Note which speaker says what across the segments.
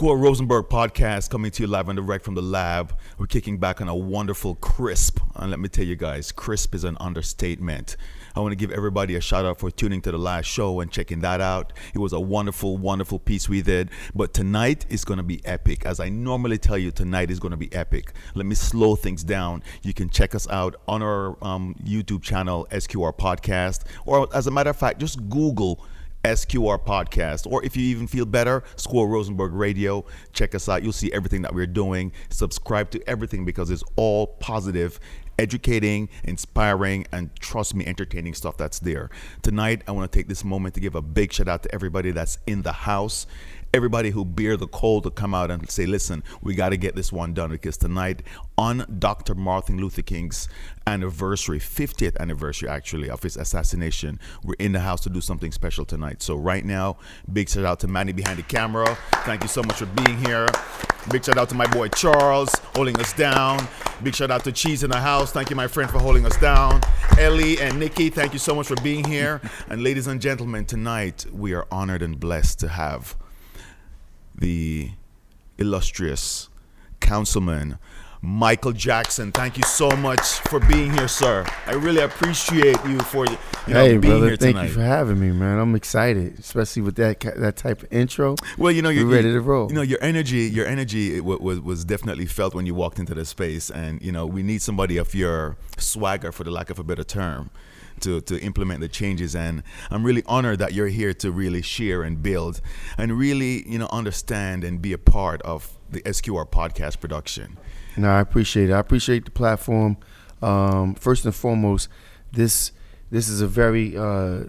Speaker 1: Score Rosenberg podcast coming to you live and direct from the lab. We're kicking back on a wonderful crisp. And let me tell you guys, crisp is an understatement. I want to give everybody a shout out for tuning to the last show and checking that out. It was a wonderful, wonderful piece we did. But tonight is going to be epic. As I normally tell you, tonight is going to be epic. Let me slow things down. You can check us out on our um, YouTube channel, SQR Podcast, or as a matter of fact, just Google SQR podcast. Or if you even feel better, Score Rosenberg Radio. Check us out. You'll see everything that we're doing. Subscribe to everything because it's all positive, educating, inspiring, and trust me, entertaining stuff that's there. Tonight, I want to take this moment to give a big shout out to everybody that's in the house everybody who bear the cold to come out and say, listen, we got to get this one done because tonight on Dr. Martin Luther King's anniversary, 50th anniversary actually of his assassination, we're in the house to do something special tonight. So right now, big shout out to Manny behind the camera. Thank you so much for being here. Big shout out to my boy Charles holding us down. Big shout out to Cheese in the house. Thank you, my friend, for holding us down. Ellie and Nikki, thank you so much for being here. And ladies and gentlemen, tonight we are honored and blessed to have the illustrious councilman Michael Jackson. Thank you so much for being here, sir. I really appreciate you for you know,
Speaker 2: hey,
Speaker 1: being
Speaker 2: brother,
Speaker 1: here
Speaker 2: thank you for having me, man. I'm excited, especially with that that type of intro.
Speaker 1: well, you know, you're
Speaker 2: ready to roll.
Speaker 1: You know, your energy, your energy was, was was definitely felt when you walked into the space, and you know, we need somebody of your swagger, for the lack of a better term. To, to implement the changes and I'm really honored that you're here to really share and build and really you know understand and be a part of the SQR podcast production.
Speaker 2: No, I appreciate it. I appreciate the platform. Um, first and foremost, this this is a very uh,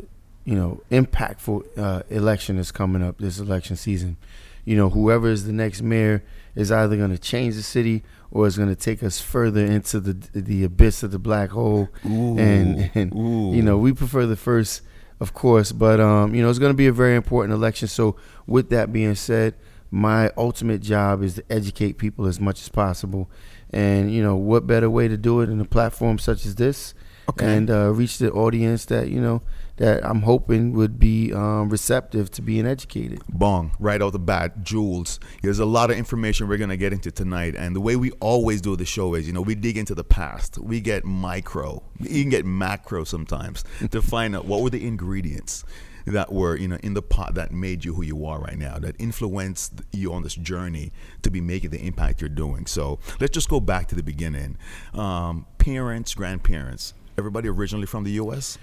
Speaker 2: you know impactful uh, election that's coming up this election season. You know, whoever is the next mayor is either going to change the city or is going to take us further into the the abyss of the black hole. and and
Speaker 1: Ooh.
Speaker 2: you know, we prefer the first, of course, but um, you know, it's going to be a very important election. So, with that being said, my ultimate job is to educate people as much as possible. And you know, what better way to do it in a platform such as this,
Speaker 1: Okay.
Speaker 2: and uh, reach the audience that you know that I'm hoping would be um, receptive to being educated.
Speaker 1: Bong, right out the bat, Jules. There's a lot of information we're gonna get into tonight, and the way we always do the show is, you know, we dig into the past. We get micro, you can get macro sometimes to find out what were the ingredients that were, you know, in the pot that made you who you are right now, that influenced you on this journey to be making the impact you're doing. So let's just go back to the beginning. Um, parents, grandparents, everybody originally from the U.S.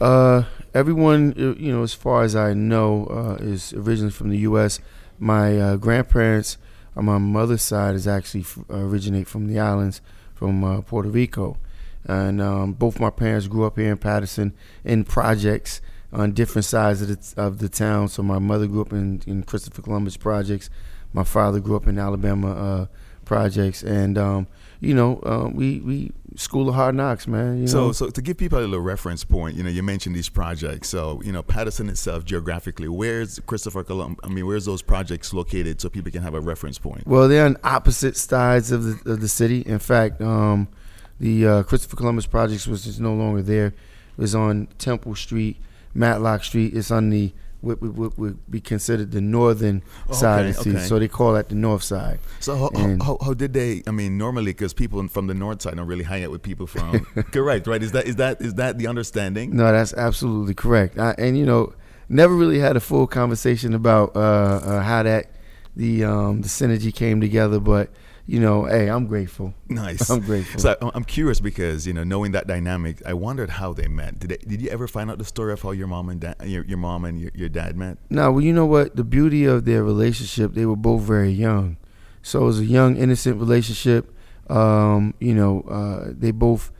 Speaker 2: Uh, everyone, uh, you know, as far as I know, uh, is originally from the U.S. My uh, grandparents on my mother's side is actually f- originate from the islands, from uh, Puerto Rico, and um, both my parents grew up here in Paterson in projects on different sides of the of the town. So my mother grew up in, in Christopher Columbus projects. My father grew up in Alabama uh, projects, and um, you know, uh, we we school of hard knocks, man. You
Speaker 1: So,
Speaker 2: know?
Speaker 1: so to give people a little reference point, you know, you mentioned these projects. So, you know, Paterson itself geographically, where's Christopher Columbus? I mean, where's those projects located so people can have a reference point?
Speaker 2: Well, they're on opposite sides of the of the city. In fact, um, the uh, Christopher Columbus projects was just no longer there. It was on Temple Street, Matlock Street. It's on the would, what would be considered the northern side of the
Speaker 1: okay.
Speaker 2: So they call that the north side.
Speaker 1: So, how,
Speaker 2: And-
Speaker 1: how, how did they? I mean, normally, because people from the north side don't really hang out with people from. correct, right? Is that is that is that the understanding?
Speaker 2: No, that's absolutely correct. I, and you know, never really had a full conversation about uh, uh, how that the um, the synergy came together. But you know, hey, I'm grateful.
Speaker 1: Nice.
Speaker 2: I'm grateful.
Speaker 1: So I- I'm curious because you know, knowing that dynamic, I wondered how they met. Did they, did you ever find out the story of how your mom and dad, your, your mom and your, your dad met?
Speaker 2: No, well, you know what? The beauty of their relationship, they were both very young. So it was a young, innocent relationship. Um, you know, uh, they both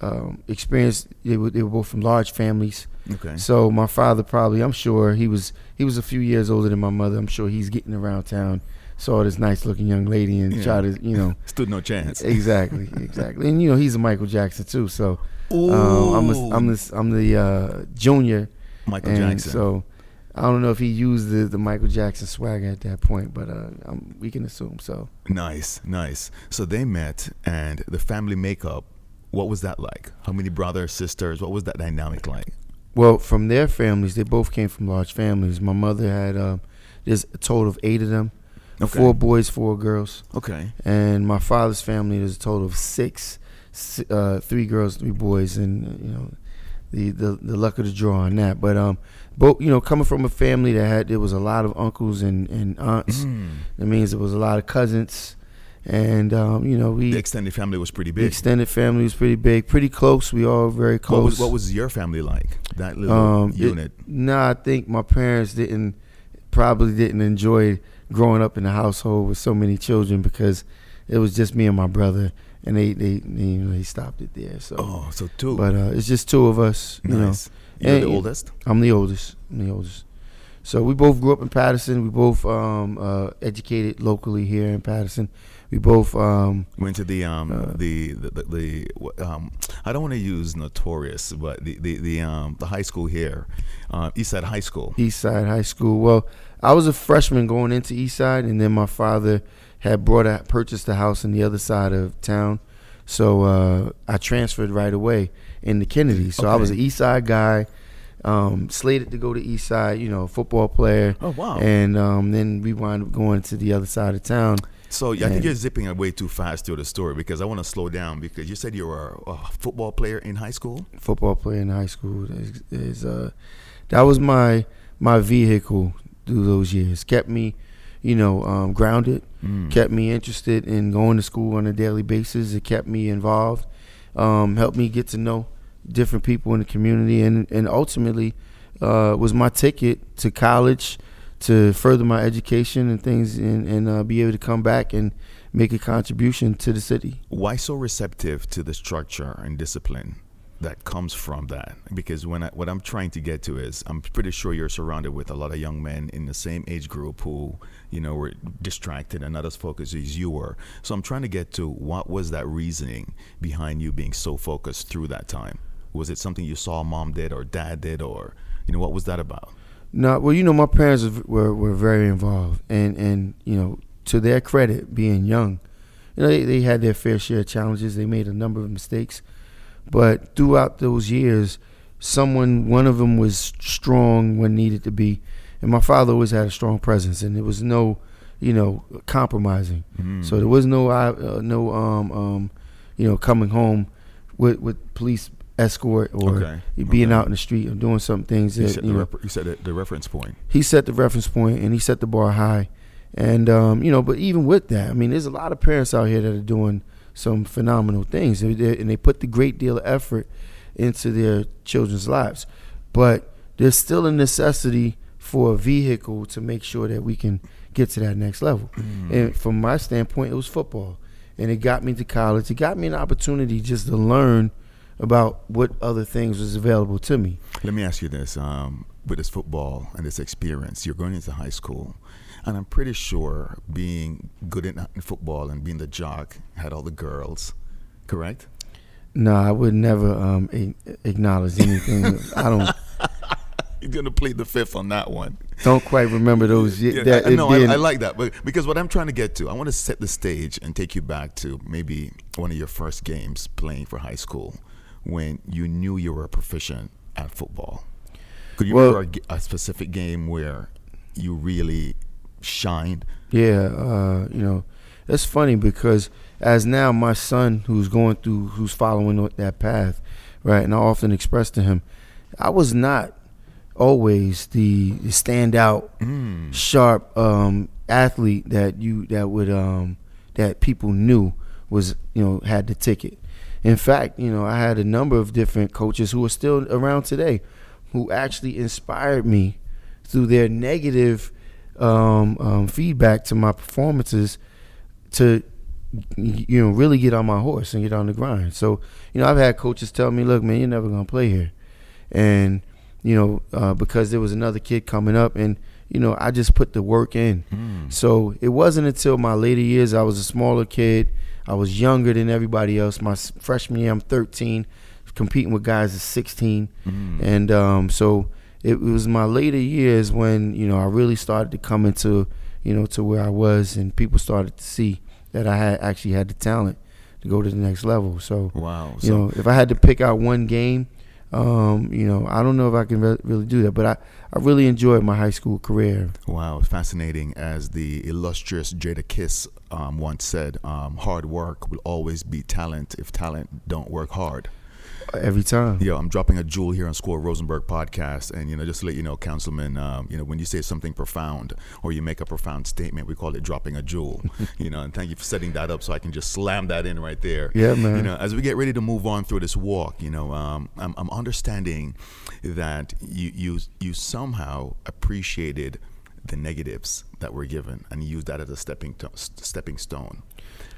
Speaker 2: um, experienced. They were, they were both from large families.
Speaker 1: Okay.
Speaker 2: So my father probably, I'm sure he was he was a few years older than my mother. I'm sure he's getting around town, saw this nice looking young lady and
Speaker 1: Yeah.
Speaker 2: tried to, you know,
Speaker 1: Stood no chance.
Speaker 2: exactly, exactly. And you know, he's a Michael Jackson too. So um, I'm the, I'm the I'm the uh, junior.
Speaker 1: Michael
Speaker 2: And
Speaker 1: Jackson.
Speaker 2: So I don't know if he used the, the Michael Jackson swagger at that point, but uh, um, we can assume so.
Speaker 1: Nice, nice. So they met, and the family makeup. What was that like? How many brothers, sisters? What was that dynamic like?
Speaker 2: Well, from their families, they both came from large families. My mother had uh, there's a total of eight of them.
Speaker 1: Okay.
Speaker 2: Four boys, four girls.
Speaker 1: Okay.
Speaker 2: And my father's family there's a total of six, uh, three girls, three boys, and you know, the, the the luck of the draw on that. But um, both you know, coming from a family that had there was a lot of uncles and and aunts.
Speaker 1: Mm.
Speaker 2: That means there was a lot of cousins, and um, you know, we
Speaker 1: The extended family was pretty
Speaker 2: the
Speaker 1: big.
Speaker 2: extended family was pretty big, pretty close. We all very
Speaker 1: What
Speaker 2: close.
Speaker 1: was, what was your family like? That little
Speaker 2: um, it-
Speaker 1: unit.
Speaker 2: nah, I think my parents didn't probably didn't enjoy growing up in a household with so many children because it was just me and my brother, and they they they, you know, they stopped it there. So,
Speaker 1: oh, so two.
Speaker 2: but uh, it's just two of us. You know.
Speaker 1: You're
Speaker 2: And-
Speaker 1: the oldest.
Speaker 2: I'm the oldest. I'm the oldest. So we both grew up in Paterson. We both um, uh, educated locally here in Paterson. We both um,
Speaker 1: Went to the um
Speaker 2: Uh,
Speaker 1: the, the, the the um I don't want to use notorious, but the the, the um the high school here, uh, Eastside High School.
Speaker 2: East Side High School. Well, I was a freshman going into East Side, and then my father had brought a purchased a house on the other side of town, so uh, I transferred right away into Kennedy. So I was an
Speaker 1: Okay.
Speaker 2: East Side guy, um, slated to go to East Side. You know, football player,
Speaker 1: Oh wow!
Speaker 2: and um, then we wound up going to the other side of town.
Speaker 1: so yeah, I think you're zipping it way too fast through the story because I want to slow down because you said you were a, a football player in high school.
Speaker 2: Football player in high school is, is uh, that was my my vehicle through those years. Kept me, you know, um, grounded.
Speaker 1: Mm.
Speaker 2: kept me interested in going to school on a daily basis. It kept me involved, um, helped me get to know different people in the community, and and ultimately uh, was my ticket to college to further my education and things, and and uh, be able to come back and make a contribution to the city.
Speaker 1: Why so receptive to the structure and discipline that comes from that? Because when I, what I'm trying to get to is, I'm pretty sure you're surrounded with a lot of young men in the same age group who, you know, were distracted and not as focused as you were. So I'm trying to get to what was that reasoning behind you being so focused through that time? Was it something you saw mom did or dad did, or you know, what was that about?
Speaker 2: No, well, you know, my parents were were very involved, and and you know, to their credit, being young, you know, they, they had their fair share of challenges. They made a number of mistakes, but throughout those years, someone, one of them was strong when needed to be, and my father always had a strong presence, and there was no, you know, compromising.
Speaker 1: Mm.
Speaker 2: So there was no uh, no um um, you know, coming home with with police escort or
Speaker 1: Okay,
Speaker 2: being
Speaker 1: okay.
Speaker 2: out in the street or doing some things
Speaker 1: you
Speaker 2: that
Speaker 1: said,
Speaker 2: you
Speaker 1: the,
Speaker 2: know
Speaker 1: rep- you said the, the reference point.
Speaker 2: he set the reference point and he set the bar high. And um, you know, but even with that, I mean, there's a lot of parents out here that are doing some phenomenal things, and they, put the great deal of effort into their children's lives. But there's still a necessity for a vehicle to make sure that we can get to that next level. And from my standpoint, it was football, and it got me to college. It got me an opportunity just to learn about what other things was available to me.
Speaker 1: Let me ask you this: um, with this football and this experience, you're going into high school, and I'm pretty sure being good in, in football and being the jock had all the girls, correct?
Speaker 2: No, I would never um, a- acknowledge anything. I don't
Speaker 1: You're gonna plead the fifth on that one.
Speaker 2: don't quite remember those. ye-
Speaker 1: Yeah,
Speaker 2: that
Speaker 1: I, no, I, I like that, but because what I'm trying to get to, I want to set the stage and take you back to maybe one of your first games playing for high school, when you knew you were proficient at football. Could you
Speaker 2: Well-
Speaker 1: remember a a, specific game where you really shined?
Speaker 2: Yeah, uh, you know, it's funny because as now my son, who's going through, who's following that path, right, and I often express to him, I was not always the, standout,
Speaker 1: Mm.
Speaker 2: sharp um, athlete that you that would um, that people knew was you know had the ticket. In fact, you know, I had a number of different coaches who are still around today, who actually inspired me through their negative um, um, feedback to my performances to you know really get on my horse and get on the grind. So you know I've had coaches tell me, "Look, man, you're never gonna play here," and you know uh, because there was another kid coming up, and you know I just put the work in.
Speaker 1: Mm.
Speaker 2: So it wasn't until my later years I was a smaller kid. I was younger than everybody else. My freshman year, I'm 13, competing with guys at 16,
Speaker 1: Mm.
Speaker 2: and um, so it was my later years when you know I really started to come into you know to where I was, and people started to see that I had actually had the talent to go to the next level. So
Speaker 1: Wow.
Speaker 2: you know, if I had to pick out one game, Um, you know, I don't know if I can re- really do that, but I, I really enjoyed my high school career.
Speaker 1: Wow, fascinating. As the illustrious Jadakiss um, once said, um, hard work will always beat talent if talent don't work hard.
Speaker 2: Every time.
Speaker 1: Yo, I'm dropping a jewel here on Score Rosenberg podcast, and you know, just to let you know, Councilman, um, you know, when you say something profound or you make a profound statement, we call it dropping a jewel. you know, and thank you for setting that up so I can just slam that in right there.
Speaker 2: Yeah, man.
Speaker 1: You know, as we get ready to move on through this walk, you know, um, I'm, I'm understanding that you you you somehow appreciated the negatives that were given and used that as a stepping to- stepping stone.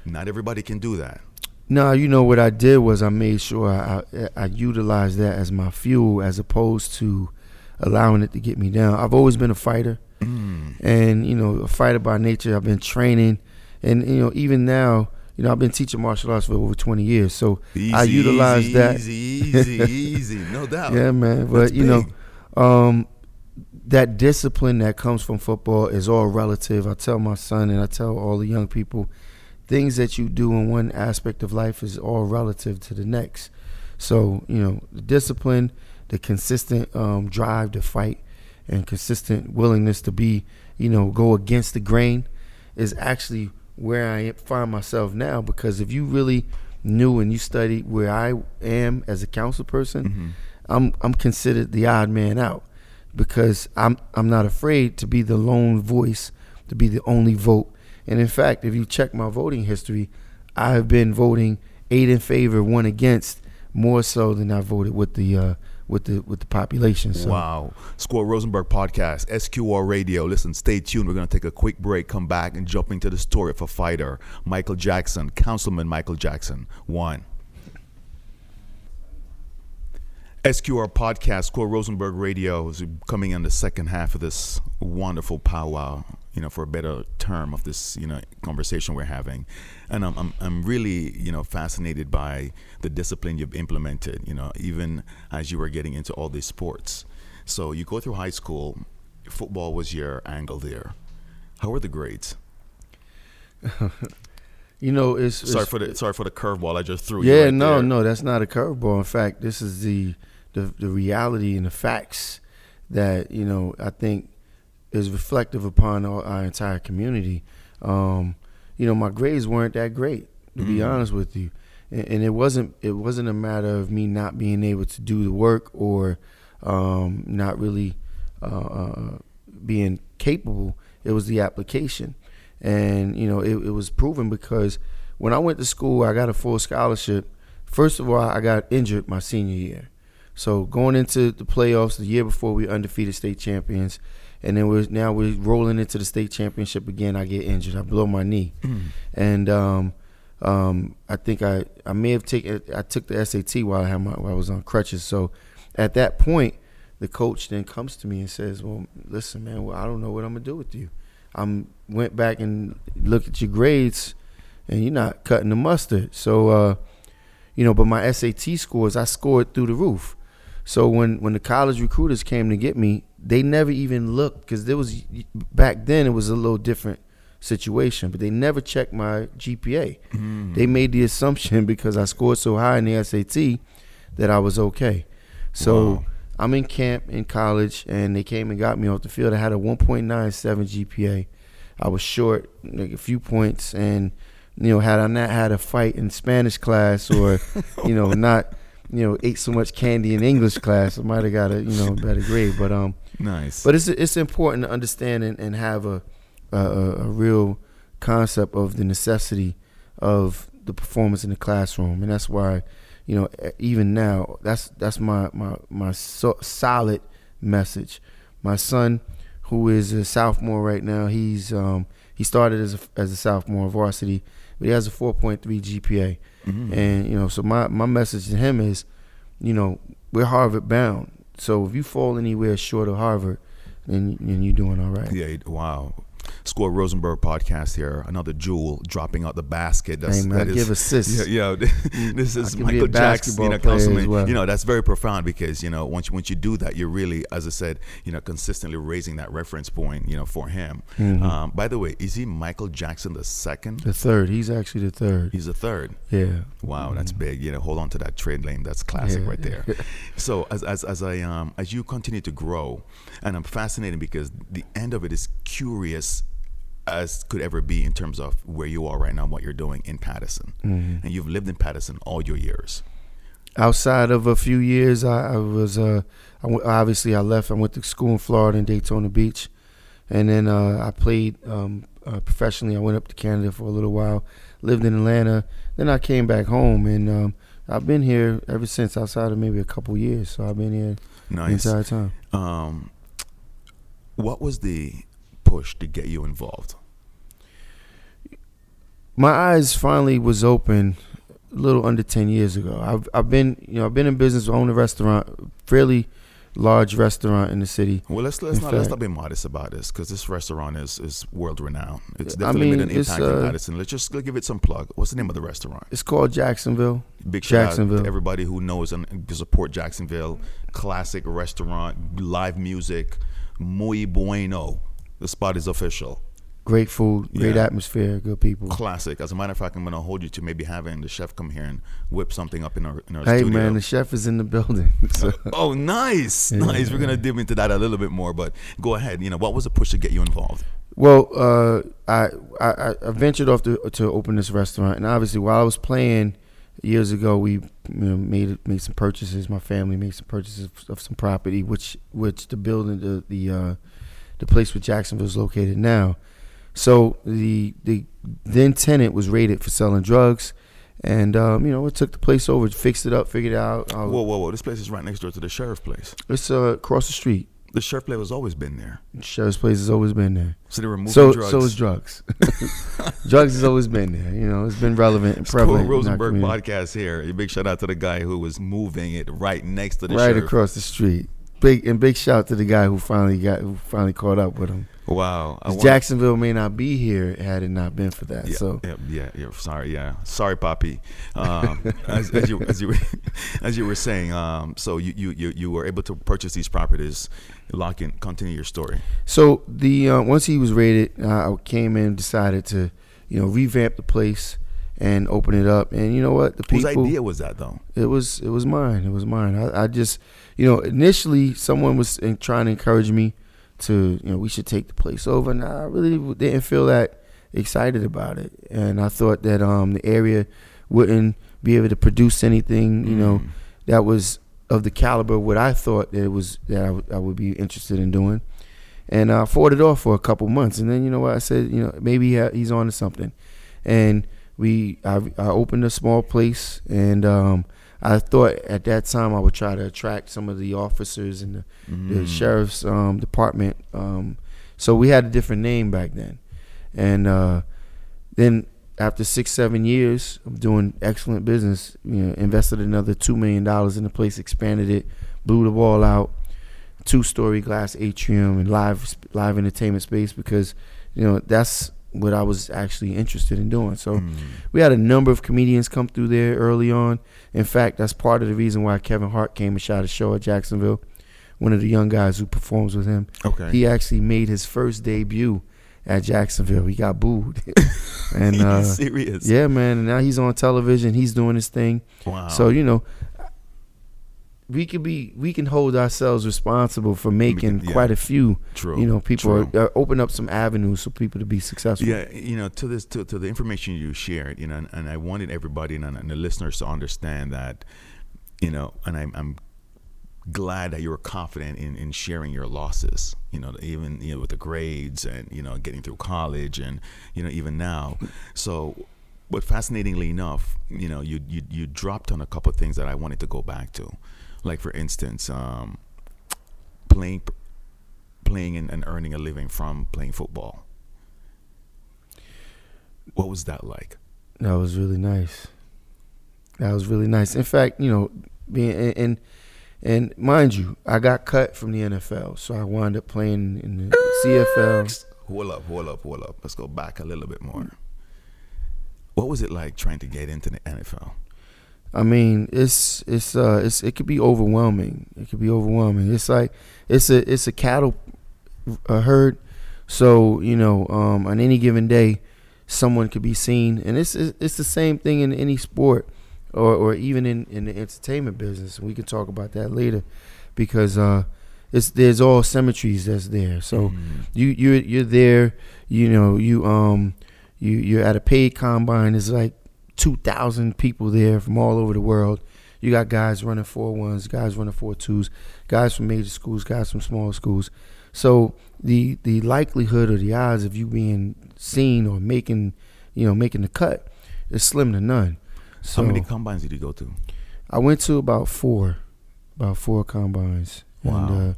Speaker 1: Not everybody can do that.
Speaker 2: No, you know what I did was I made sure I, I, I utilized that as my fuel as opposed to allowing it to get me down. I've always been a fighter,
Speaker 1: Mm.
Speaker 2: and you know, a fighter by nature. I've been training, and you know, even now, you know, I've been teaching martial arts for over twenty years. So
Speaker 1: Easy,
Speaker 2: I utilize that.
Speaker 1: Easy, easy, easy. No doubt.
Speaker 2: yeah, man.
Speaker 1: That's
Speaker 2: But you know, um, that discipline that comes from football is all relative. I tell my son and I tell all the young people, things that you do in one aspect of life is all relative to the next. So you know, the discipline, the consistent um, drive to fight, and consistent willingness to be, you know, go against the grain, is actually where I find myself now. Because if you really knew and you studied where I am as a council person,
Speaker 1: Mhm.
Speaker 2: I'm I'm considered the odd man out because I'm I'm not afraid to be the lone voice, to be the only vote. And in fact, if you check my voting history, I have been voting eight in favor, one against, more so than I voted with the uh, with the with the population. So
Speaker 1: Wow. Score Rosenberg podcast, SQR Radio. Listen, stay tuned. We're going to take a quick break, come back, and jump into the story of a fighter, Michael Jackson, Councilman Michael Jackson. One. SQR podcast, Score Rosenberg Radio is coming in the second half of this wonderful powwow, you know, for a better term of this, you know, conversation we're having. And I'm, I'm, I'm really, you know, fascinated by the discipline you've implemented, you know, even as you were getting into all these sports. So you go through high school, football was your angle there. How were the grades?
Speaker 2: you know, it's,
Speaker 1: Sorry
Speaker 2: it's
Speaker 1: for the sorry for the curveball I just threw. you
Speaker 2: yeah,
Speaker 1: right
Speaker 2: no,
Speaker 1: there.
Speaker 2: no, that's not a curveball. In fact, this is the, the the reality and the facts that you know I think is reflective upon our, our entire community. Um, you know, my grades weren't that great, to be
Speaker 1: Mm.
Speaker 2: honest with you, and, and it wasn't it wasn't a matter of me not being able to do the work or um, not really uh, uh, being capable. It was the application, and you know, it, it was proven because when I went to school, I got a full scholarship. First of all, I got injured my senior year. So going into the playoffs the year before, we were undefeated state champions, and then we're now we're rolling into the state championship again. I get injured. I blow my knee, and um, um, I think I I may have taken I took the SAT while I had my while I was on crutches. So at that point, the coach then comes to me and says, "Well, listen, man. Well, I don't know what I'm gonna do with you. I'm went back and looked at your grades, and you're not cutting the mustard. So, uh, you know, but my SAT scores, I scored through the roof. So when when the college recruiters came to get me, they never even looked because there was back then it was a little different situation, but they never checked my GPA.
Speaker 1: Mm.
Speaker 2: They made the assumption because I scored so high in the SAT that I was okay. So
Speaker 1: Wow.
Speaker 2: I'm in camp in college, and they came and got me off the field. I had a 1.97 GPA. I was short like a few points, and you know, had I not had a fight in Spanish class, or you know, not you know, ate so much candy in English class, I might have got a you know better grade. But um,
Speaker 1: Nice.
Speaker 2: but it's it's important to understand and, and have a, a a real concept of the necessity of the performance in the classroom, and that's why, you know, even now, that's that's my my my so, solid message. My son, who is a sophomore right now, he's um he started as a as a sophomore in varsity, but he has a 4.3 GPA,
Speaker 1: Mhm.
Speaker 2: and you know, so my my message to him is, you know, we're Harvard bound. So if you fall anywhere short of Harvard, then then you're doing all right.
Speaker 1: Yeah. Wow. Score Rosenberg podcast here. Another jewel dropping out the basket.
Speaker 2: That's, hey man, that is, give assists.
Speaker 1: Yeah, yeah this is Michael Jackson. You know. Well. You know, that's very profound because you know once once you do that, you're really, as I said, you know, consistently raising that reference point. You know, for him. Mm-hmm. Um, by the way, is he Michael Jackson the second?
Speaker 2: The third. He's actually the third.
Speaker 1: He's the third.
Speaker 2: Yeah.
Speaker 1: Wow, that's mm-hmm. big. You know, hold on to that trade name. That's classic yeah. right there. so as as as I um as you continue to grow, and I'm fascinated because the end of it is curious as could ever be in terms of where you are right now, and what you're doing in Paterson. mm-hmm. and you've lived in Paterson all your years.
Speaker 2: Outside of a few years, I, I was uh, I w- obviously I left. I went to school in Florida in Daytona Beach, and then uh, I played um, uh, professionally. I went up to Canada for a little while, lived in Atlanta. Then I came back home, and um, I've been here ever since. Outside of maybe a couple years, so I've been here nice. the entire time. Um,
Speaker 1: what was the push to get you involved?
Speaker 2: My eyes finally was open a little under ten years ago. I've I've been you know I've been in business, own a restaurant, fairly large restaurant in the city.
Speaker 1: Well, let's let's not fact, let's not be modest about this because this restaurant is is world renowned. It's definitely I mean, made an impact uh, in Paterson. Let's just give it some plug. What's the name of the restaurant?
Speaker 2: It's called Jacksonville.
Speaker 1: Big shout Jacksonville. out to everybody who knows and support Jacksonville. Classic restaurant, live music, muy bueno. The spot is official.
Speaker 2: Great food, great yeah. atmosphere, good people.
Speaker 1: Classic. As a matter of fact, I'm gonna hold you to maybe having the chef come here and whip something up in our in our
Speaker 2: hey,
Speaker 1: studio.
Speaker 2: man, the chef is in the building.
Speaker 1: So. oh, nice, yeah. nice. We're gonna dip into that a little bit more, but go ahead. You know, what was the push to get you involved?
Speaker 2: Well, uh, I, I, I ventured off to to open this restaurant, and obviously while I was playing years ago, we you know, made made some purchases. My family made some purchases of some property, which which the building the the uh, the place where Jacksonville is located now. So the the then tenant was raided for selling drugs, and um, you know it took the place over, fixed it up, figured it out.
Speaker 1: Uh, whoa, whoa, whoa! This place is right next door to the sheriff place.
Speaker 2: It's uh, across the street.
Speaker 1: The sheriff place has always been there.
Speaker 2: The sheriff's place has always been there.
Speaker 1: So they were moving
Speaker 2: so,
Speaker 1: drugs.
Speaker 2: So is drugs. drugs has always been there. You know, it's been relevant and prevalent.
Speaker 1: Cool Rosenberg podcast here. A big shout out to the guy who was moving it right next to the
Speaker 2: right
Speaker 1: sheriff.
Speaker 2: across the street. Big and big shout to the guy who finally got who finally caught up with him.
Speaker 1: Wow,
Speaker 2: Jacksonville may not be here had it not been for that.
Speaker 1: Yeah,
Speaker 2: so
Speaker 1: yeah, yeah, yeah, sorry, yeah, sorry, Poppy. Um, as, as, you as you as you were saying, um, so you, you you were able to purchase these properties. Lock in, continue your story.
Speaker 2: So the uh, once he was rated, uh, I came in, decided to you know revamp the place and open it up. And you know what?
Speaker 1: The people. Whose idea was that though?
Speaker 2: It was it was mine. It was mine. I, I just you know initially someone was trying to encourage me to you know we should take the place over, and I really didn't feel that excited about it, and I thought that um the area wouldn't be able to produce anything you know mm. that was of the caliber of what I thought that it was that I, w- I would be interested in doing. And I fought it off for a couple months, and then you know what I said, you know maybe he's on to something, and we I, I opened a small place, and um, I thought at that time I would try to attract some of the officers in the, mm. the sheriff's um, department. Um, so we had a different name back then, and uh, then after six seven years of doing excellent business, you know, invested another two million dollars in the place, expanded it, blew the wall out, two story glass atrium and live live entertainment space because you know that's what I was actually interested in doing. So mm. we had a number of comedians come through there early on. In fact, that's part of the reason why Kevin Hart came and shot a show at Jacksonville. One of the young guys who performs with him.
Speaker 1: Okay.
Speaker 2: He actually made his first debut at Jacksonville. He got booed.
Speaker 1: and uh, serious.
Speaker 2: Yeah, man. And now he's on television. He's doing his thing.
Speaker 1: Wow.
Speaker 2: So you know, we can be we can hold ourselves responsible for making yeah. quite a few.
Speaker 1: True.
Speaker 2: You know, people are, open up some avenues for people to be successful.
Speaker 1: Yeah, you know, to this to, to the information you shared, you know, and, and I wanted everybody and, and, the listeners to understand that, you know, and I'm, I'm glad that you were confident in, in sharing your losses. You know, even you know with the grades and you know getting through college and you know even now. So but fascinatingly enough, you know, you you you dropped on a couple of things that I wanted to go back to. Like for instance, um, playing playing and, and earning a living from playing football. What was that like?
Speaker 2: That was really nice. That was really nice. In fact, you know, being and and mind you, I got cut from the NFL, so I wound up playing in the CFL.
Speaker 1: hold up, hold up, hold up. Let's go back a little bit more. What was it like trying to get into the NFL?
Speaker 2: I mean, it's it's uh it's it could be overwhelming. It could be overwhelming. It's like it's a it's a cattle uh, herd, so you know um, on any given day, someone could be seen, and it's it's the same thing in any sport, or or even in in the entertainment business. We can talk about that later, because uh, it's there's all symmetries that's there. So mm. you you you're there. You know you um you you're at a paid combine. It's like 2,000 people there from all over the world. You got guys running four ones, guys running four twos, guys from major schools, guys from small schools. So the the likelihood or the odds of you being seen or making, you know, making the cut is slim to none.
Speaker 1: So How many combines did you go to?
Speaker 2: I went to about four, about four combines.
Speaker 1: Wow. And, uh,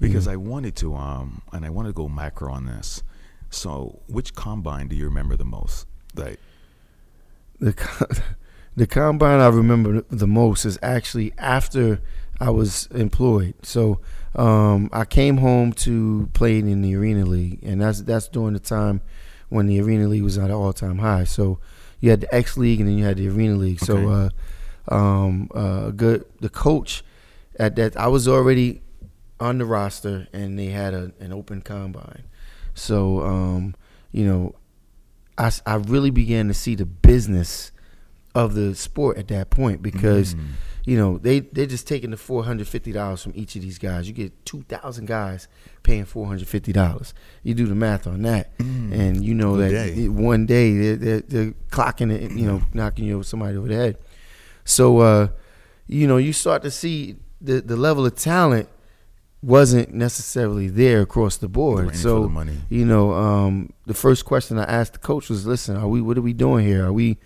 Speaker 1: because I wanted to, um, and I want to go macro on this. So, which combine do you remember the most? Like,
Speaker 2: the the combine I remember the most is actually after I was employed. So um, I came home to play in the Arena League, and that's that's during the time when the Arena League was at an all time high. So you had the X League, and then you had the Arena League. Okay. So uh, um, uh, good. The coach at that I was already on the roster, and they had a, an open combine. So um, you know I, I really began to see the business of the sport at that point because mm. you know they they're just taking the four hundred fifty dollars from each of these guys. You get two thousand guys paying four hundred fifty dollars. You do the math on that, mm. and you know that day. one day they're, they're, they're, clocking it, you know, knocking you over somebody over the head. So uh, you know you start to see the the level of talent wasn't necessarily there across the board. So
Speaker 1: the
Speaker 2: you know, um, the first question I asked the coach was, "Listen, are we? What are we doing here? Are we,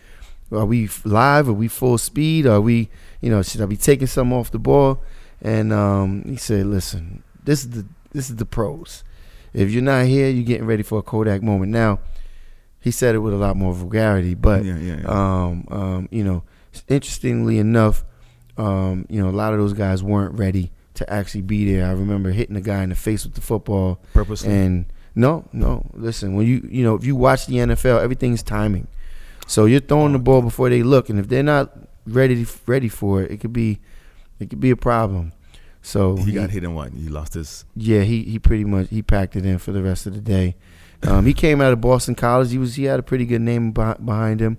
Speaker 2: are we live? Are we full speed? Are we, you know, should I be taking some off the ball?" And um, he said, "Listen, this is the this is the pros. If you're not here, you're getting ready for a Kodak moment." Now, he said it with a lot more vulgarity, but yeah, yeah, yeah. Um, um, you know, interestingly enough, um, you know, a lot of those guys weren't ready to actually be there. I remember hitting the guy in the face with the football
Speaker 1: purposely.
Speaker 2: And no, no. Listen, when you you know if you watch the NFL, everything's timing. So you're throwing the ball before they look, and if they're not ready ready for it, it could be it could be a problem. So
Speaker 1: he, he got hit in what? He lost his.
Speaker 2: Yeah, he he pretty much he packed it in for the rest of the day. Um, he came out of Boston College. He was he had a pretty good name behind him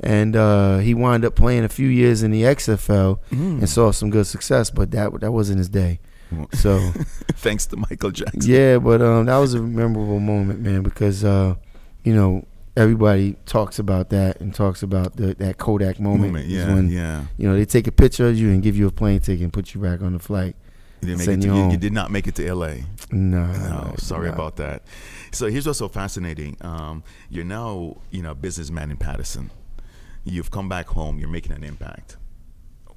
Speaker 2: and uh, he wound up playing a few years in the XFL mm. and saw some good success. But that that wasn't his day. So
Speaker 1: thanks to Michael Jackson.
Speaker 2: Yeah, but um, that was a memorable moment, man, because uh, you know everybody talks about that and talks about the, that Kodak moment.
Speaker 1: moment yeah, when, yeah.
Speaker 2: You know they take a picture of you and give you a plane ticket and put you back on the flight.
Speaker 1: You didn't make it to, you, you, did not make it to L.A.
Speaker 2: No,
Speaker 1: no, sorry about that. So here's what's so fascinating. Um, you're now, you know, a businessman in Paterson you've come back home, you're making an impact.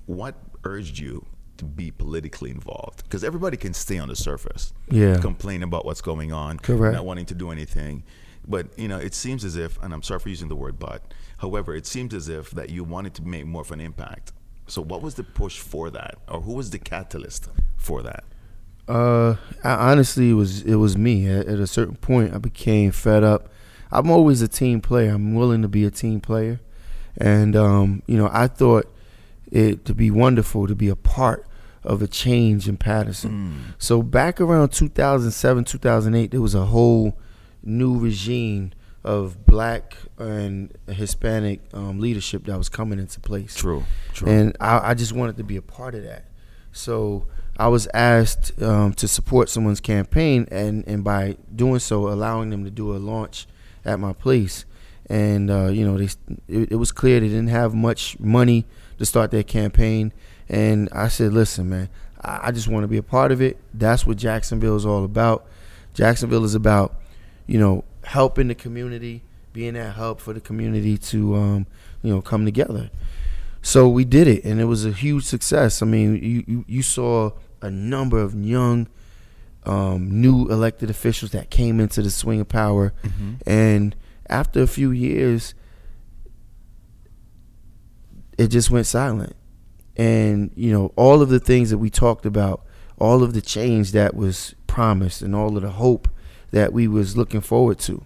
Speaker 1: What urged you to be politically involved? Because everybody can stay on the surface,
Speaker 2: yeah,
Speaker 1: complain about what's going on,
Speaker 2: Correct.
Speaker 1: not wanting to do anything. But you know, it seems as if, and I'm sorry for using the word "but," however, it seems as if that you wanted to make more of an impact. So, what was the push for that, or who was the catalyst for that?
Speaker 2: Uh, I, honestly, it was it was me. At, at, a certain point, I became fed up. I'm always a team player. I'm willing to be a team player. And um, you know, I thought it to be wonderful to be a part of a change in Paterson. Mm. So back around 2007, 2008, there was a whole new regime of black and Hispanic um, leadership that was coming into place.
Speaker 1: True, true.
Speaker 2: And I, I, just wanted to be a part of that. So I was asked um, to support someone's campaign, and, and by doing so, allowing them to do a launch at my place and uh, you know they it, it, was clear they didn't have much money to start their campaign. And i said listen man i, I just want to be a part of it. That's what jacksonville is all about. Jacksonville is about you know helping the community being that help for the community to um, you know come together. So we did it and it was a huge success. I mean you, you, you saw a number of young um, new elected officials that came into the swing of power. Mm-hmm. and after a few years, it just went silent. And, you know, all of the things that we talked about, all of the change that was promised, and all of the hope that we was looking forward to.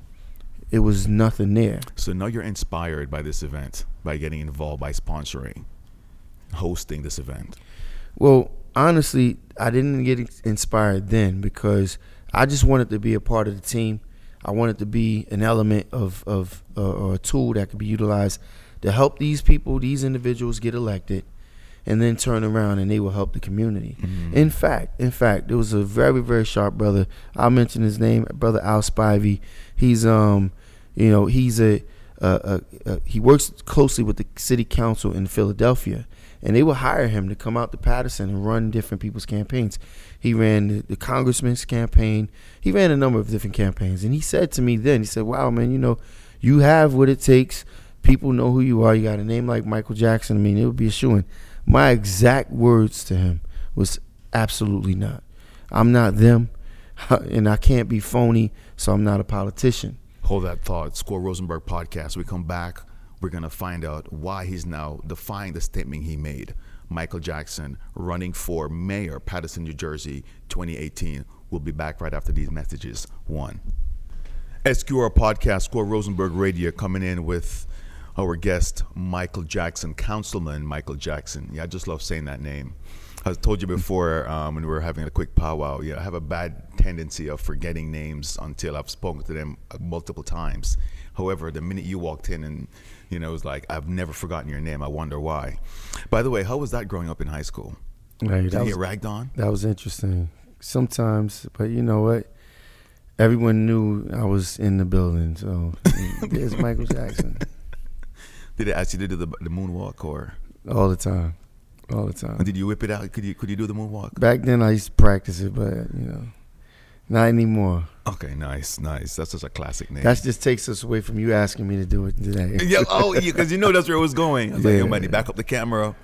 Speaker 2: It was nothing there.
Speaker 1: So now you're inspired by this event, by getting involved, by sponsoring, hosting this event.
Speaker 2: Well, honestly, I didn't get inspired then because I just wanted to be a part of the team. I wanted to be an element of of uh, or a tool that could be utilized to help these people, these individuals get elected, and then turn around and they will help the community. Mm-hmm. In fact, in fact, there was a very very sharp brother. I'll mention his name, brother Al Spivey. He's um, you know, he's a, a, a, a he works closely with the city council in Philadelphia, and they would hire him to come out to Paterson and run different people's campaigns. He ran the, the congressman's campaign. He ran a number of different campaigns, and he said to me then, he said, "Wow, man, you know, you have what it takes." People know who you are. You got a name like Michael Jackson. I mean, it would be a shoo my exact words to him was absolutely not. I'm not them, and I can't be phony, so I'm not a politician.
Speaker 1: Hold that thought. Score Rosenberg podcast. We come back. We're going to find out why he's now defying the statement he made. Michael Jackson running for mayor, Paterson, New Jersey, 2018. We'll be back right after these messages. One. SQR podcast, Score Rosenberg Radio, coming in with our guest, Michael Jackson, Councilman Michael Jackson. Yeah, I just love saying that name. I told you before um, when we were having a quick powwow. Yeah, I have a bad tendency of forgetting names until I've spoken to them multiple times. However, the minute you walked in and you know it was like I've never forgotten your name. I wonder why. By the way, how was that growing up in high school? Hey, Did you was, get ragged on?
Speaker 2: That was interesting. Sometimes, but you know what? Everyone knew I was in the building, so there's Michael Jackson.
Speaker 1: Did they ask you to do the, the moonwalk or?
Speaker 2: All the time, all the time.
Speaker 1: And did you whip it out? Could you could you do the moonwalk?
Speaker 2: Back then, I used to practice it, but you know, not anymore.
Speaker 1: Okay, nice, nice. That's just a classic name.
Speaker 2: That just takes us away from you asking me to do it today.
Speaker 1: yeah. Oh, yeah, because you know that's where it was going. I was yeah. like, yo, money, back up the camera.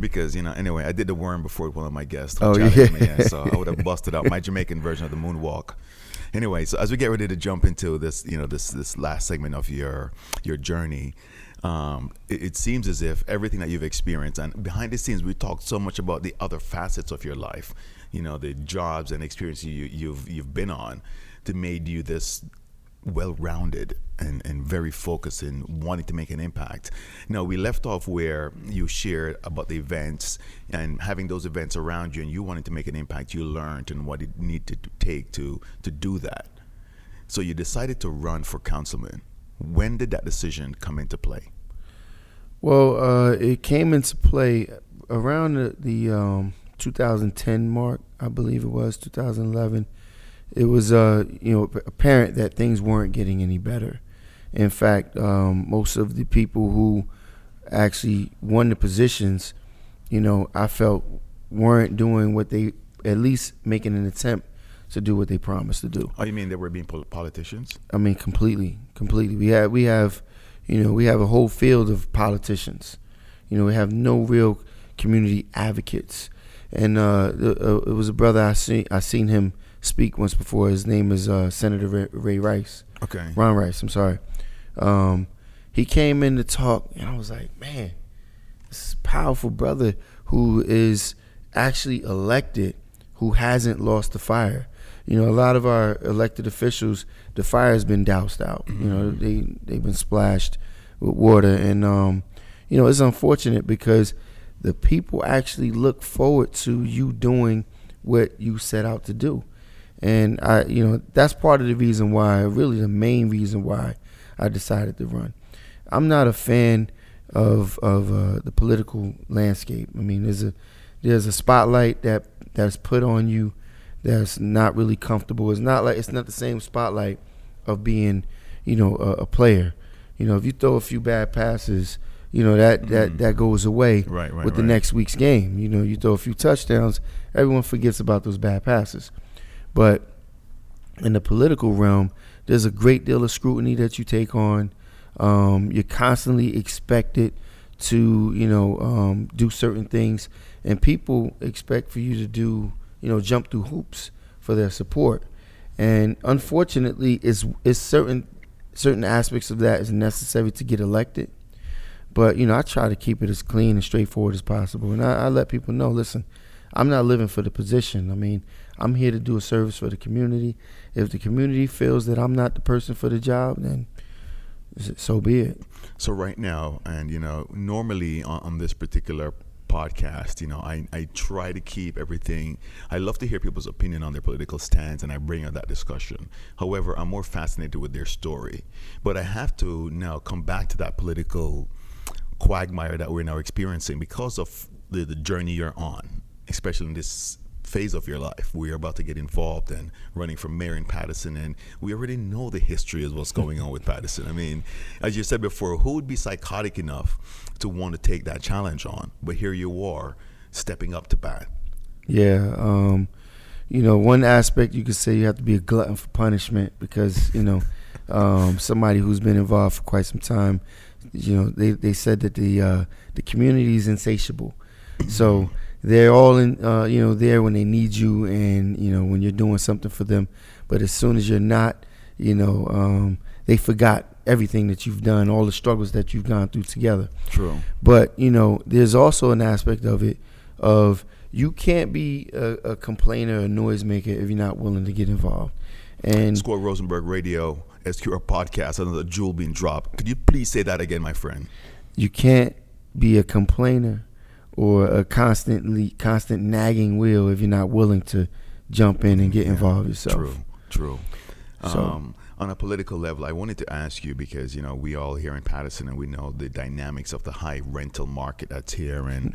Speaker 1: Because you know, anyway, I did the worm before one of my guests. Oh yeah. Me, yeah. So I would have busted out my Jamaican version of the moonwalk. Anyway, so as we get ready to jump into this, you know, this this last segment of your your journey, um, it, it, seems as if everything that you've experienced and behind the scenes we talked so much about the other facets of your life you know the jobs and experiences you, you've you've been on that made you this well-rounded and, and very focused in wanting to make an impact. Now we left off where you shared about the events and having those events around you and you wanted to make an impact. You learned and what it needed to take to to do that. So you decided to run for councilman. When did that decision come into play?
Speaker 2: Well, uh, it came into play around the, the um, 2010 mark, I believe it was 2011. It was, uh, you know, apparent that things weren't getting any better. In fact, um, most of the people who actually won the positions, you know, I felt weren't doing what they, at least making an attempt to do what they promised to do.
Speaker 1: Oh, you mean they were being politicians?
Speaker 2: I mean, completely, completely. We have, we have you know, we have a whole field of politicians. You know, we have no real community advocates. And uh, uh, it was a brother I seen. I seen him speak once before. His name is uh, Senator Ray, Ray, Rice.
Speaker 1: Okay.
Speaker 2: Ron Rice. I'm sorry. Um, he came in to talk, and I was like, man, this is powerful brother who is actually elected, who hasn't lost the fire. You know, a lot of our elected officials the fire has been doused out. Mm-hmm. You know, they they've been splashed with water, and um, you know, it's unfortunate because the people actually look forward to you doing what you set out to do, and I, you know, that's part of the reason why, really, the main reason why I decided to run. I'm not a fan of of uh, the political landscape. I mean, there's a there's a spotlight that that's put on you that's not really comfortable. It's not like it's not the same spotlight of being, you know, a, a player. You know, if you throw a few bad passes, you know that that mm-hmm. that goes away
Speaker 1: right, right,
Speaker 2: with
Speaker 1: right.
Speaker 2: the next week's game. You know, you throw a few touchdowns, everyone forgets about those bad passes. But in the political realm, there's a great deal of scrutiny that you take on. Um, you're constantly expected to, you know, um, do certain things, and people expect for you to do you know, jump through hoops for their support. And unfortunately, it's, it's certain certain aspects of that is necessary to get elected. But you know, I try to keep it as clean and straightforward as possible, and I, I let people know, listen, I'm not living for the position. I mean, I'm here to do a service for the community. If the community feels that I'm not the person for the job, then so be it.
Speaker 1: So right now, and you know, normally on, on this particular podcast, you know, I, I try to keep everything. I love to hear people's opinion on their political stance, and I bring up that discussion. However, I'm more fascinated with their story. But I have to now come back to that political quagmire that we're now experiencing because of the, the journey you're on, especially in this phase of your life. We're about to get involved and running for mayor in Paterson, and we already know the history of what's going on with Paterson. I mean, as you said before, who would be psychotic enough to want to take that challenge on? But here you are, stepping up to bat.
Speaker 2: Yeah, um, you know, one aspect you could say you have to be a glutton for punishment because you know um, somebody who's been involved for quite some time. You know, they, they said that the uh, the community is insatiable, so they're all in uh, you know there when they need you and you know when you're doing something for them. But as soon as you're not you know um, they forgot everything that you've done all the struggles that you've gone through together.
Speaker 1: True.
Speaker 2: But you know there's also an aspect of it of you can't be a, a complainer a noisemaker if you're not willing to get involved. And
Speaker 1: score rosenberg radio SQR podcast another jewel being dropped could you please say that again my friend
Speaker 2: you can't be a complainer or a constantly constant nagging wheel if you're not willing to jump in and get yeah, involved yourself.
Speaker 1: True, true. So, um, on a political level, I wanted to ask you because you know we all here in Paterson and we know the dynamics of the high rental market that's here, and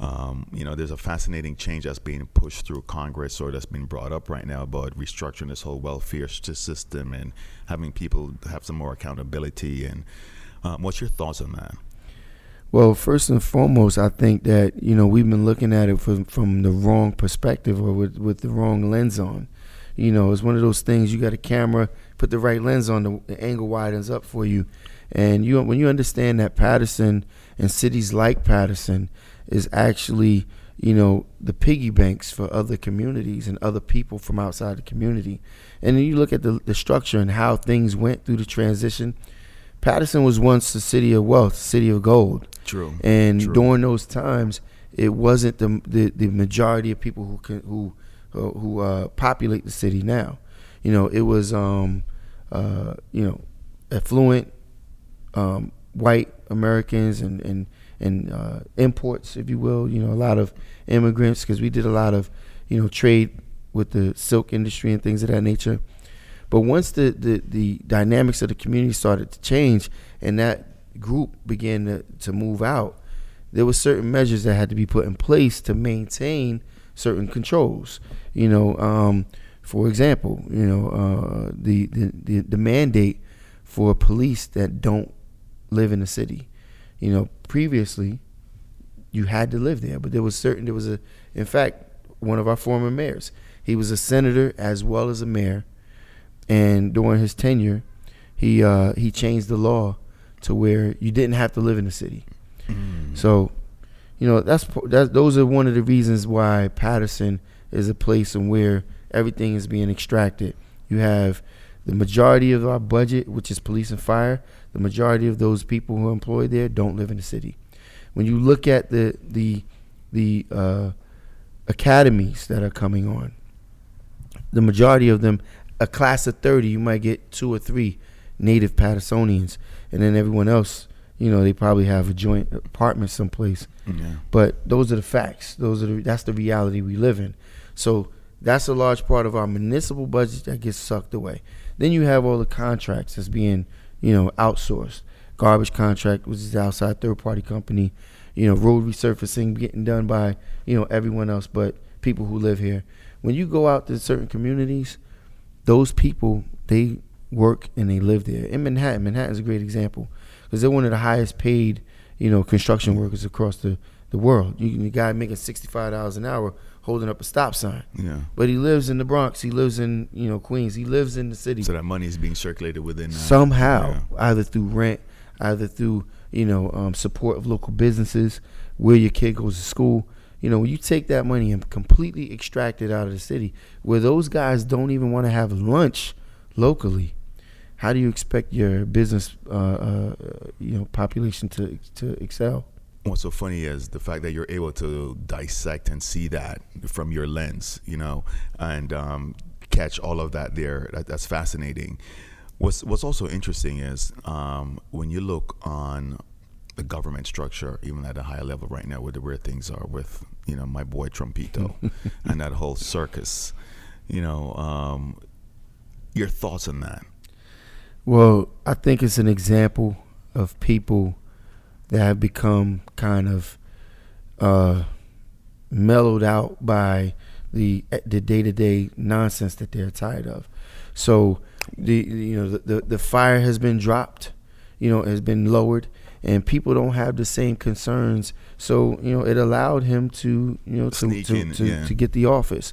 Speaker 1: um, you know there's a fascinating change that's being pushed through Congress or that's being brought up right now about restructuring this whole welfare system and having people have some more accountability. And um, what's your thoughts on that?
Speaker 2: Well, first and foremost, I think that you know we've been looking at it from from the wrong perspective or with with the wrong lens on. You know, it's one of those things. You got a camera, put the right lens on, the, the angle widens up for you, and you when you understand that Paterson and cities like Paterson is actually you know the piggy banks for other communities and other people from outside the community, and then you look at the the structure and how things went through the transition. paterson was once the city of wealth, city of gold.
Speaker 1: True.
Speaker 2: And
Speaker 1: True.
Speaker 2: during those times, it wasn't the the, the majority of people who can, who who uh, populate the city now. You know, it was um, uh, you know affluent um, white Americans and and and uh, imports, if you will. You know, a lot of immigrants because we did a lot of you know trade with the silk industry and things of that nature. But once the, the, the dynamics of the community started to change and that group began to, to move out, there were certain measures that had to be put in place to maintain certain controls. You know, um, for example, you know, uh, the, the, the, the mandate for police that don't live in the city. You know, previously you had to live there, but there was certain there was a in fact one of our former mayors. He was a senator as well as a mayor, and during his tenure, he uh, he changed the law to where you didn't have to live in the city. Mm. So, you know, that's that. Those are one of the reasons why Paterson is a place and where everything is being extracted. You have the majority of our budget, which is police and fire. The majority of those people who are employed there don't live in the city. When you look at the the the uh, academies that are coming on, the majority of them, a class of thirty, you might get two or three native Patersonians and then everyone else, you know, they probably have a joint apartment someplace. Yeah. But those are the facts. Those are the, that's the reality we live in. So that's a large part of our municipal budget that gets sucked away. Then you have all the contracts that's being, you know, outsourced. Garbage contract, which is outside third party company. You know, road resurfacing getting done by, you know, everyone else but people who live here. When you go out to certain communities, those people they work and they live there. In Manhattan, Manhattan's a great example because they're one of the highest paid, you know, construction workers across the, the world. You can the guy making sixty five dollars an hour holding up a stop sign.
Speaker 1: Yeah.
Speaker 2: But he lives in the Bronx. He lives in you know Queens. He lives in the city.
Speaker 1: So that money is being circulated within uh,
Speaker 2: somehow, yeah. either through rent, either through you know um, support of local businesses, where your kid goes to school. You know, when you take that money and completely extract it out of the city, where those guys don't even want to have lunch locally, how do you expect your business, uh, uh, you know, population to to excel?
Speaker 1: What's so funny is the fact that you're able to dissect and see that from your lens, you know, and um, catch all of that there. That, that's fascinating. What's What's also interesting is um, when you look on the government structure, even at a high level right now, where the where things are with you know my boy Trumpito and that whole circus. You know, um, your thoughts on that?
Speaker 2: Well, I think it's an example of people that have become kind of uh, mellowed out by the the day to day nonsense that they're tired of. So the you know the, the, the fire has been dropped, you know, has been lowered, and people don't have the same concerns. So you know, it allowed him to you know to to, in, to, yeah. to, get the office,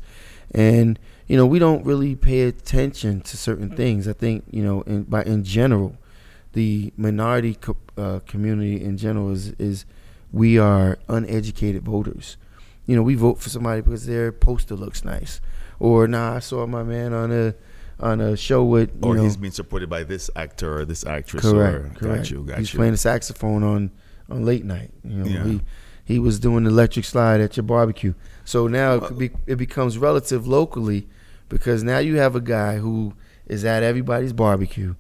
Speaker 2: and you know we don't really pay attention to certain things. I think you know in by in general, the minority co- uh, community in general is is we are uneducated voters. You know, we vote for somebody because their poster looks nice, or nah, I saw my man on a on a show with
Speaker 1: or
Speaker 2: know,
Speaker 1: he's being supported by this actor or this actress.
Speaker 2: Correct,
Speaker 1: or,
Speaker 2: correct.
Speaker 1: Got you, got
Speaker 2: he's
Speaker 1: you.
Speaker 2: playing the saxophone on on late night. You know,
Speaker 1: yeah.
Speaker 2: he he was doing the electric slide at your barbecue. So now it, be, it becomes relative locally because now you have a guy who is at everybody's barbecue.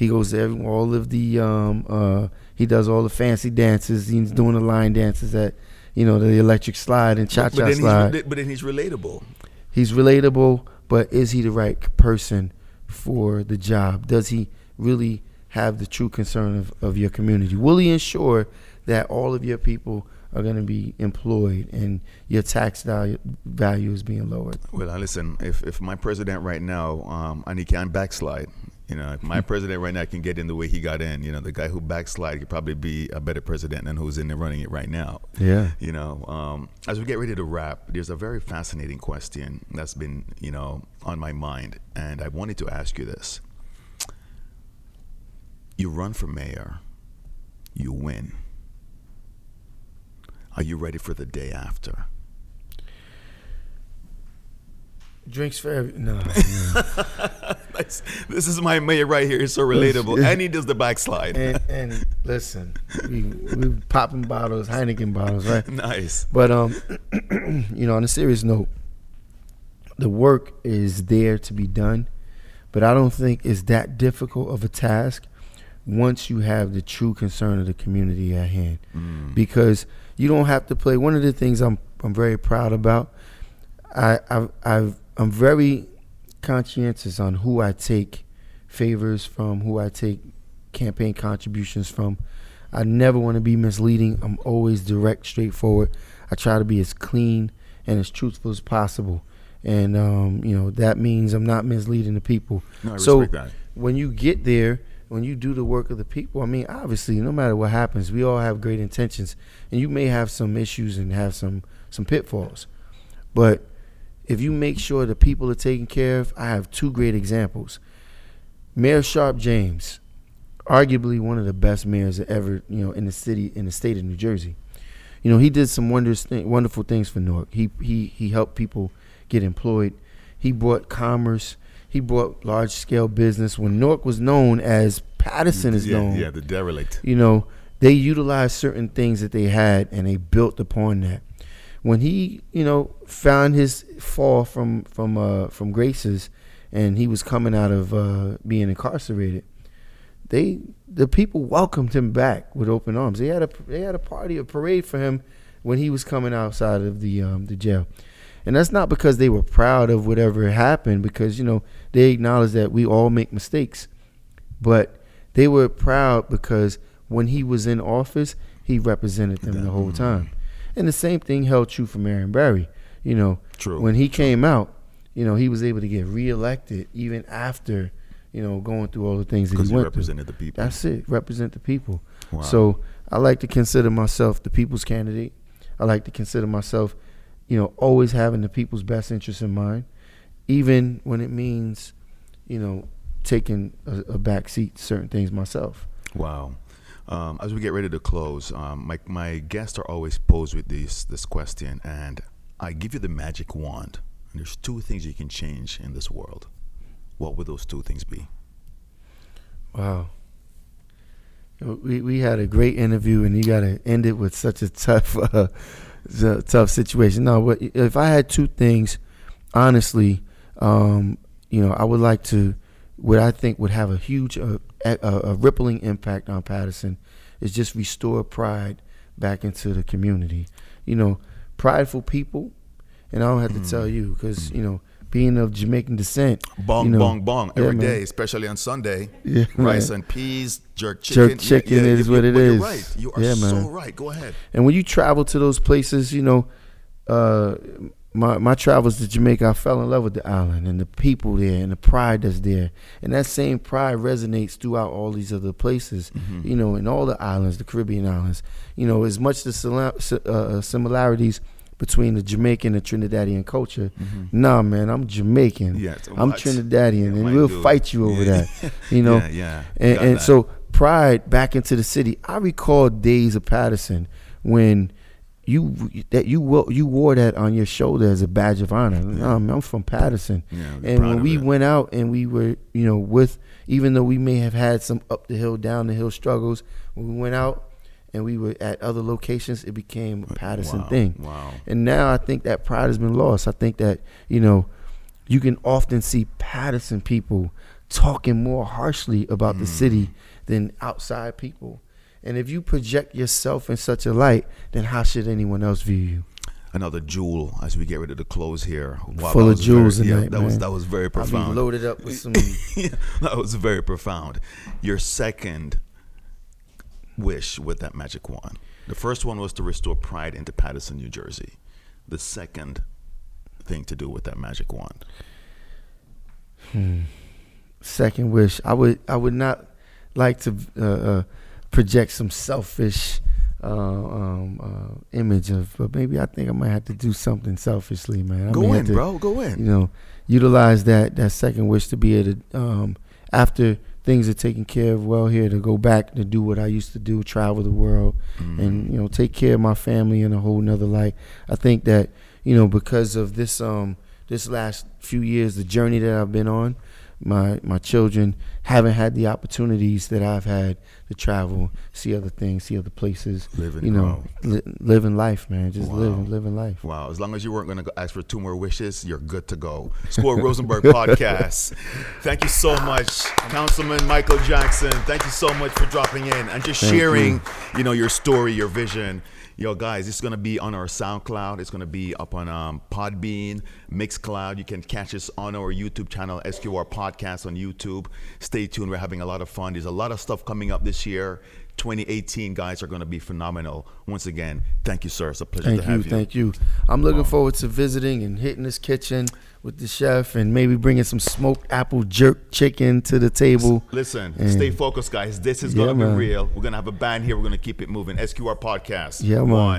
Speaker 2: He goes to every, all of the um uh he does all the fancy dances. He's doing the line dances at you know the electric slide and cha cha slide.
Speaker 1: But then he's relatable.
Speaker 2: He's relatable, but is he the right person for the job? Does he really have the true concern of, of your community? Will he ensure that all of your people are going to be employed and your tax value, value is being lowered?
Speaker 1: Well, listen, if, if my president right now, um, and he can backslide, you know, if my president right now can get in the way he got in, you know, the guy who backslide could probably be a better president than who's in there running it right now.
Speaker 2: Yeah.
Speaker 1: You know, um, as we get ready to wrap, there's a very fascinating question that's been, you know, on my mind, and I wanted to ask you this. You run for mayor, you win. Are you ready for the day after?
Speaker 2: Drinks for every no. no.
Speaker 1: This is my mayor right here. He's so relatable, and he does the backslide.
Speaker 2: And, and listen, we we popping bottles, Heineken bottles, right?
Speaker 1: Nice.
Speaker 2: But um, you know, on a serious note, the work is there to be done, but I don't think it's that difficult of a task once you have the true concern of the community at hand, mm. because you don't have to play. One of the things I'm I'm very proud about. I I've, I've I'm very conscientious on who I take favors from, who I take campaign contributions from. I never want to be misleading. I'm always direct, straightforward. I try to be as clean and as truthful as possible. And um, you know that means I'm not misleading the people.
Speaker 1: No,
Speaker 2: so
Speaker 1: that.
Speaker 2: when you get there, when you do the work of the people, I mean, obviously, no matter what happens, we all have great intentions, and you may have some issues and have some some pitfalls, but if you make sure the people are taken care of, I have two great examples. Mayor Sharpe James, arguably one of the best mayors ever, you know, in the city in the state of New Jersey. You know, he did some wonders, th- wonderful things for Newark. He he he helped people get employed. He brought commerce. He brought large scale business when Newark was known as Paterson is
Speaker 1: yeah,
Speaker 2: known.
Speaker 1: Yeah, the derelict.
Speaker 2: You know, they utilized certain things that they had and they built upon that when he, you know, found his fall from from uh, from Grace's, and he was coming out of uh, being incarcerated, they the people welcomed him back with open arms. They had a they had a party, a parade for him when he was coming outside of the um, the jail, and that's not because they were proud of whatever happened, because you know they acknowledge that we all make mistakes, but they were proud because when he was in office, he represented them the whole time. And the same thing held true for Marion Barry. You know,
Speaker 1: True.
Speaker 2: when he came out, you know, he was able to get reelected even after, you know, going through all the things that he,
Speaker 1: he
Speaker 2: went
Speaker 1: represented
Speaker 2: through.
Speaker 1: the people.
Speaker 2: That's it. Represent the people.
Speaker 1: Wow.
Speaker 2: So I like to consider myself the people's candidate. I like to consider myself, you know, always having the people's best interests in mind, even when it means, you know, taking a, a back seat to certain things myself.
Speaker 1: Wow. Um, as we get ready to close, um, my, my guests are always posed with this this question, and I give you the magic wand. And there's two things you can change in this world. What would those two things be?
Speaker 2: Wow. We we had a great interview, and you got to end it with such a tough, uh, tough situation. No, but if I had two things, honestly, um, you know, I would like to, what I think would have a huge, uh, a, a rippling impact on Paterson is just restore pride back into the community. You know, prideful people, and I don't have to
Speaker 1: Mm.
Speaker 2: tell you because you know, being of Jamaican descent,
Speaker 1: Bong,
Speaker 2: you know,
Speaker 1: bong, bong
Speaker 2: yeah,
Speaker 1: every
Speaker 2: man.
Speaker 1: day, especially on Sunday.
Speaker 2: Yeah,
Speaker 1: Rice
Speaker 2: man.
Speaker 1: and peas, jerk chicken.
Speaker 2: Jerk chicken is
Speaker 1: you-
Speaker 2: what it is.
Speaker 1: You're right. You are
Speaker 2: Yeah,
Speaker 1: so right. Go ahead.
Speaker 2: And when you travel to those places, you know, uh, my my travels to Jamaica, I fell in love with the island and the people there and the pride that's there. And that same pride resonates throughout all these other places,
Speaker 1: Mm-hmm.
Speaker 2: you know, in all the islands, the Caribbean islands. You know, as much the uh, similarities between the Jamaican and Trinidadian culture. Nah, man, I'm Jamaican.
Speaker 1: Mm-hmm.
Speaker 2: I'm? Trinidadian,
Speaker 1: Yeah,
Speaker 2: and we'll
Speaker 1: dude.
Speaker 2: fight you over
Speaker 1: Yeah.
Speaker 2: that. You know,
Speaker 1: Yeah, yeah.
Speaker 2: and, and so pride back into the city. I recall days of Paterson when you that you you wore that on your shoulder as a badge of honor. Um, I'm from Paterson,
Speaker 1: Yeah,
Speaker 2: and when we
Speaker 1: it.
Speaker 2: went out and we were you know with even though we may have had some up the hill down the hill struggles when we went out and we were at other locations, it became a Paterson
Speaker 1: Wow,
Speaker 2: thing.
Speaker 1: wow.
Speaker 2: And now I think that pride has been lost. I think that you know you can often see Paterson people talking more harshly about the city than outside people. And if you project yourself in such a light, then how should anyone else view you?
Speaker 1: Another jewel as we get ready to close here. Wow,
Speaker 2: Full of jewels
Speaker 1: very, yeah, that was that was very profound.
Speaker 2: loaded up with some.
Speaker 1: Yeah, that was very profound. Your second wish with that magic wand. The first one was to restore pride into Paterson, New Jersey. The second thing to do with that magic wand.
Speaker 2: second wish. I would I would not like to uh, uh, project some selfish uh, um, uh, image of, but maybe I think I might have to do something selfishly, man. I
Speaker 1: Go in,
Speaker 2: to,
Speaker 1: bro. Go in.
Speaker 2: You know, utilize that that second wish to be able to um, after things are taken care of well here to go back to do what I used to do, travel the world,
Speaker 1: Mm-hmm.
Speaker 2: and you know take care of my family in a whole nother light. I think that you know because of this um this last few years, the journey that I've been on, my my children haven't had the opportunities that I've had to travel, see other things, see other places.
Speaker 1: Live and
Speaker 2: you know, li- living life, man. Just
Speaker 1: Wow.
Speaker 2: living, living life.
Speaker 1: Wow, as long as you weren't going to ask for two more wishes, you're good to go. Score Rosenberg podcast. Thank you so much, Councilman Michael Jackson. Thank you so much for dropping in and just
Speaker 2: Thank
Speaker 1: sharing, you. know, your story, your vision. Yo, guys, it's going to be on our SoundCloud. It's going to be up on um, Podbean, Mixcloud. You can catch us on our YouTube channel, SQR Podcast on YouTube. Stay tuned. We're having a lot of fun. There's a lot of stuff coming up this year. 2018 guys are going to be phenomenal. Once again, thank you, sir. It's a pleasure
Speaker 2: Thank
Speaker 1: to
Speaker 2: you,
Speaker 1: have you.
Speaker 2: thank you. I'm looking forward to visiting and hitting this kitchen with the chef and maybe bringing some smoked apple jerk chicken to the table.
Speaker 1: Listen,
Speaker 2: And-
Speaker 1: stay focused, guys. This is
Speaker 2: Yeah,
Speaker 1: gonna be
Speaker 2: man.
Speaker 1: real. We're gonna have a band here. We're gonna keep it moving. SQR podcast.
Speaker 2: Yeah, man.
Speaker 1: One.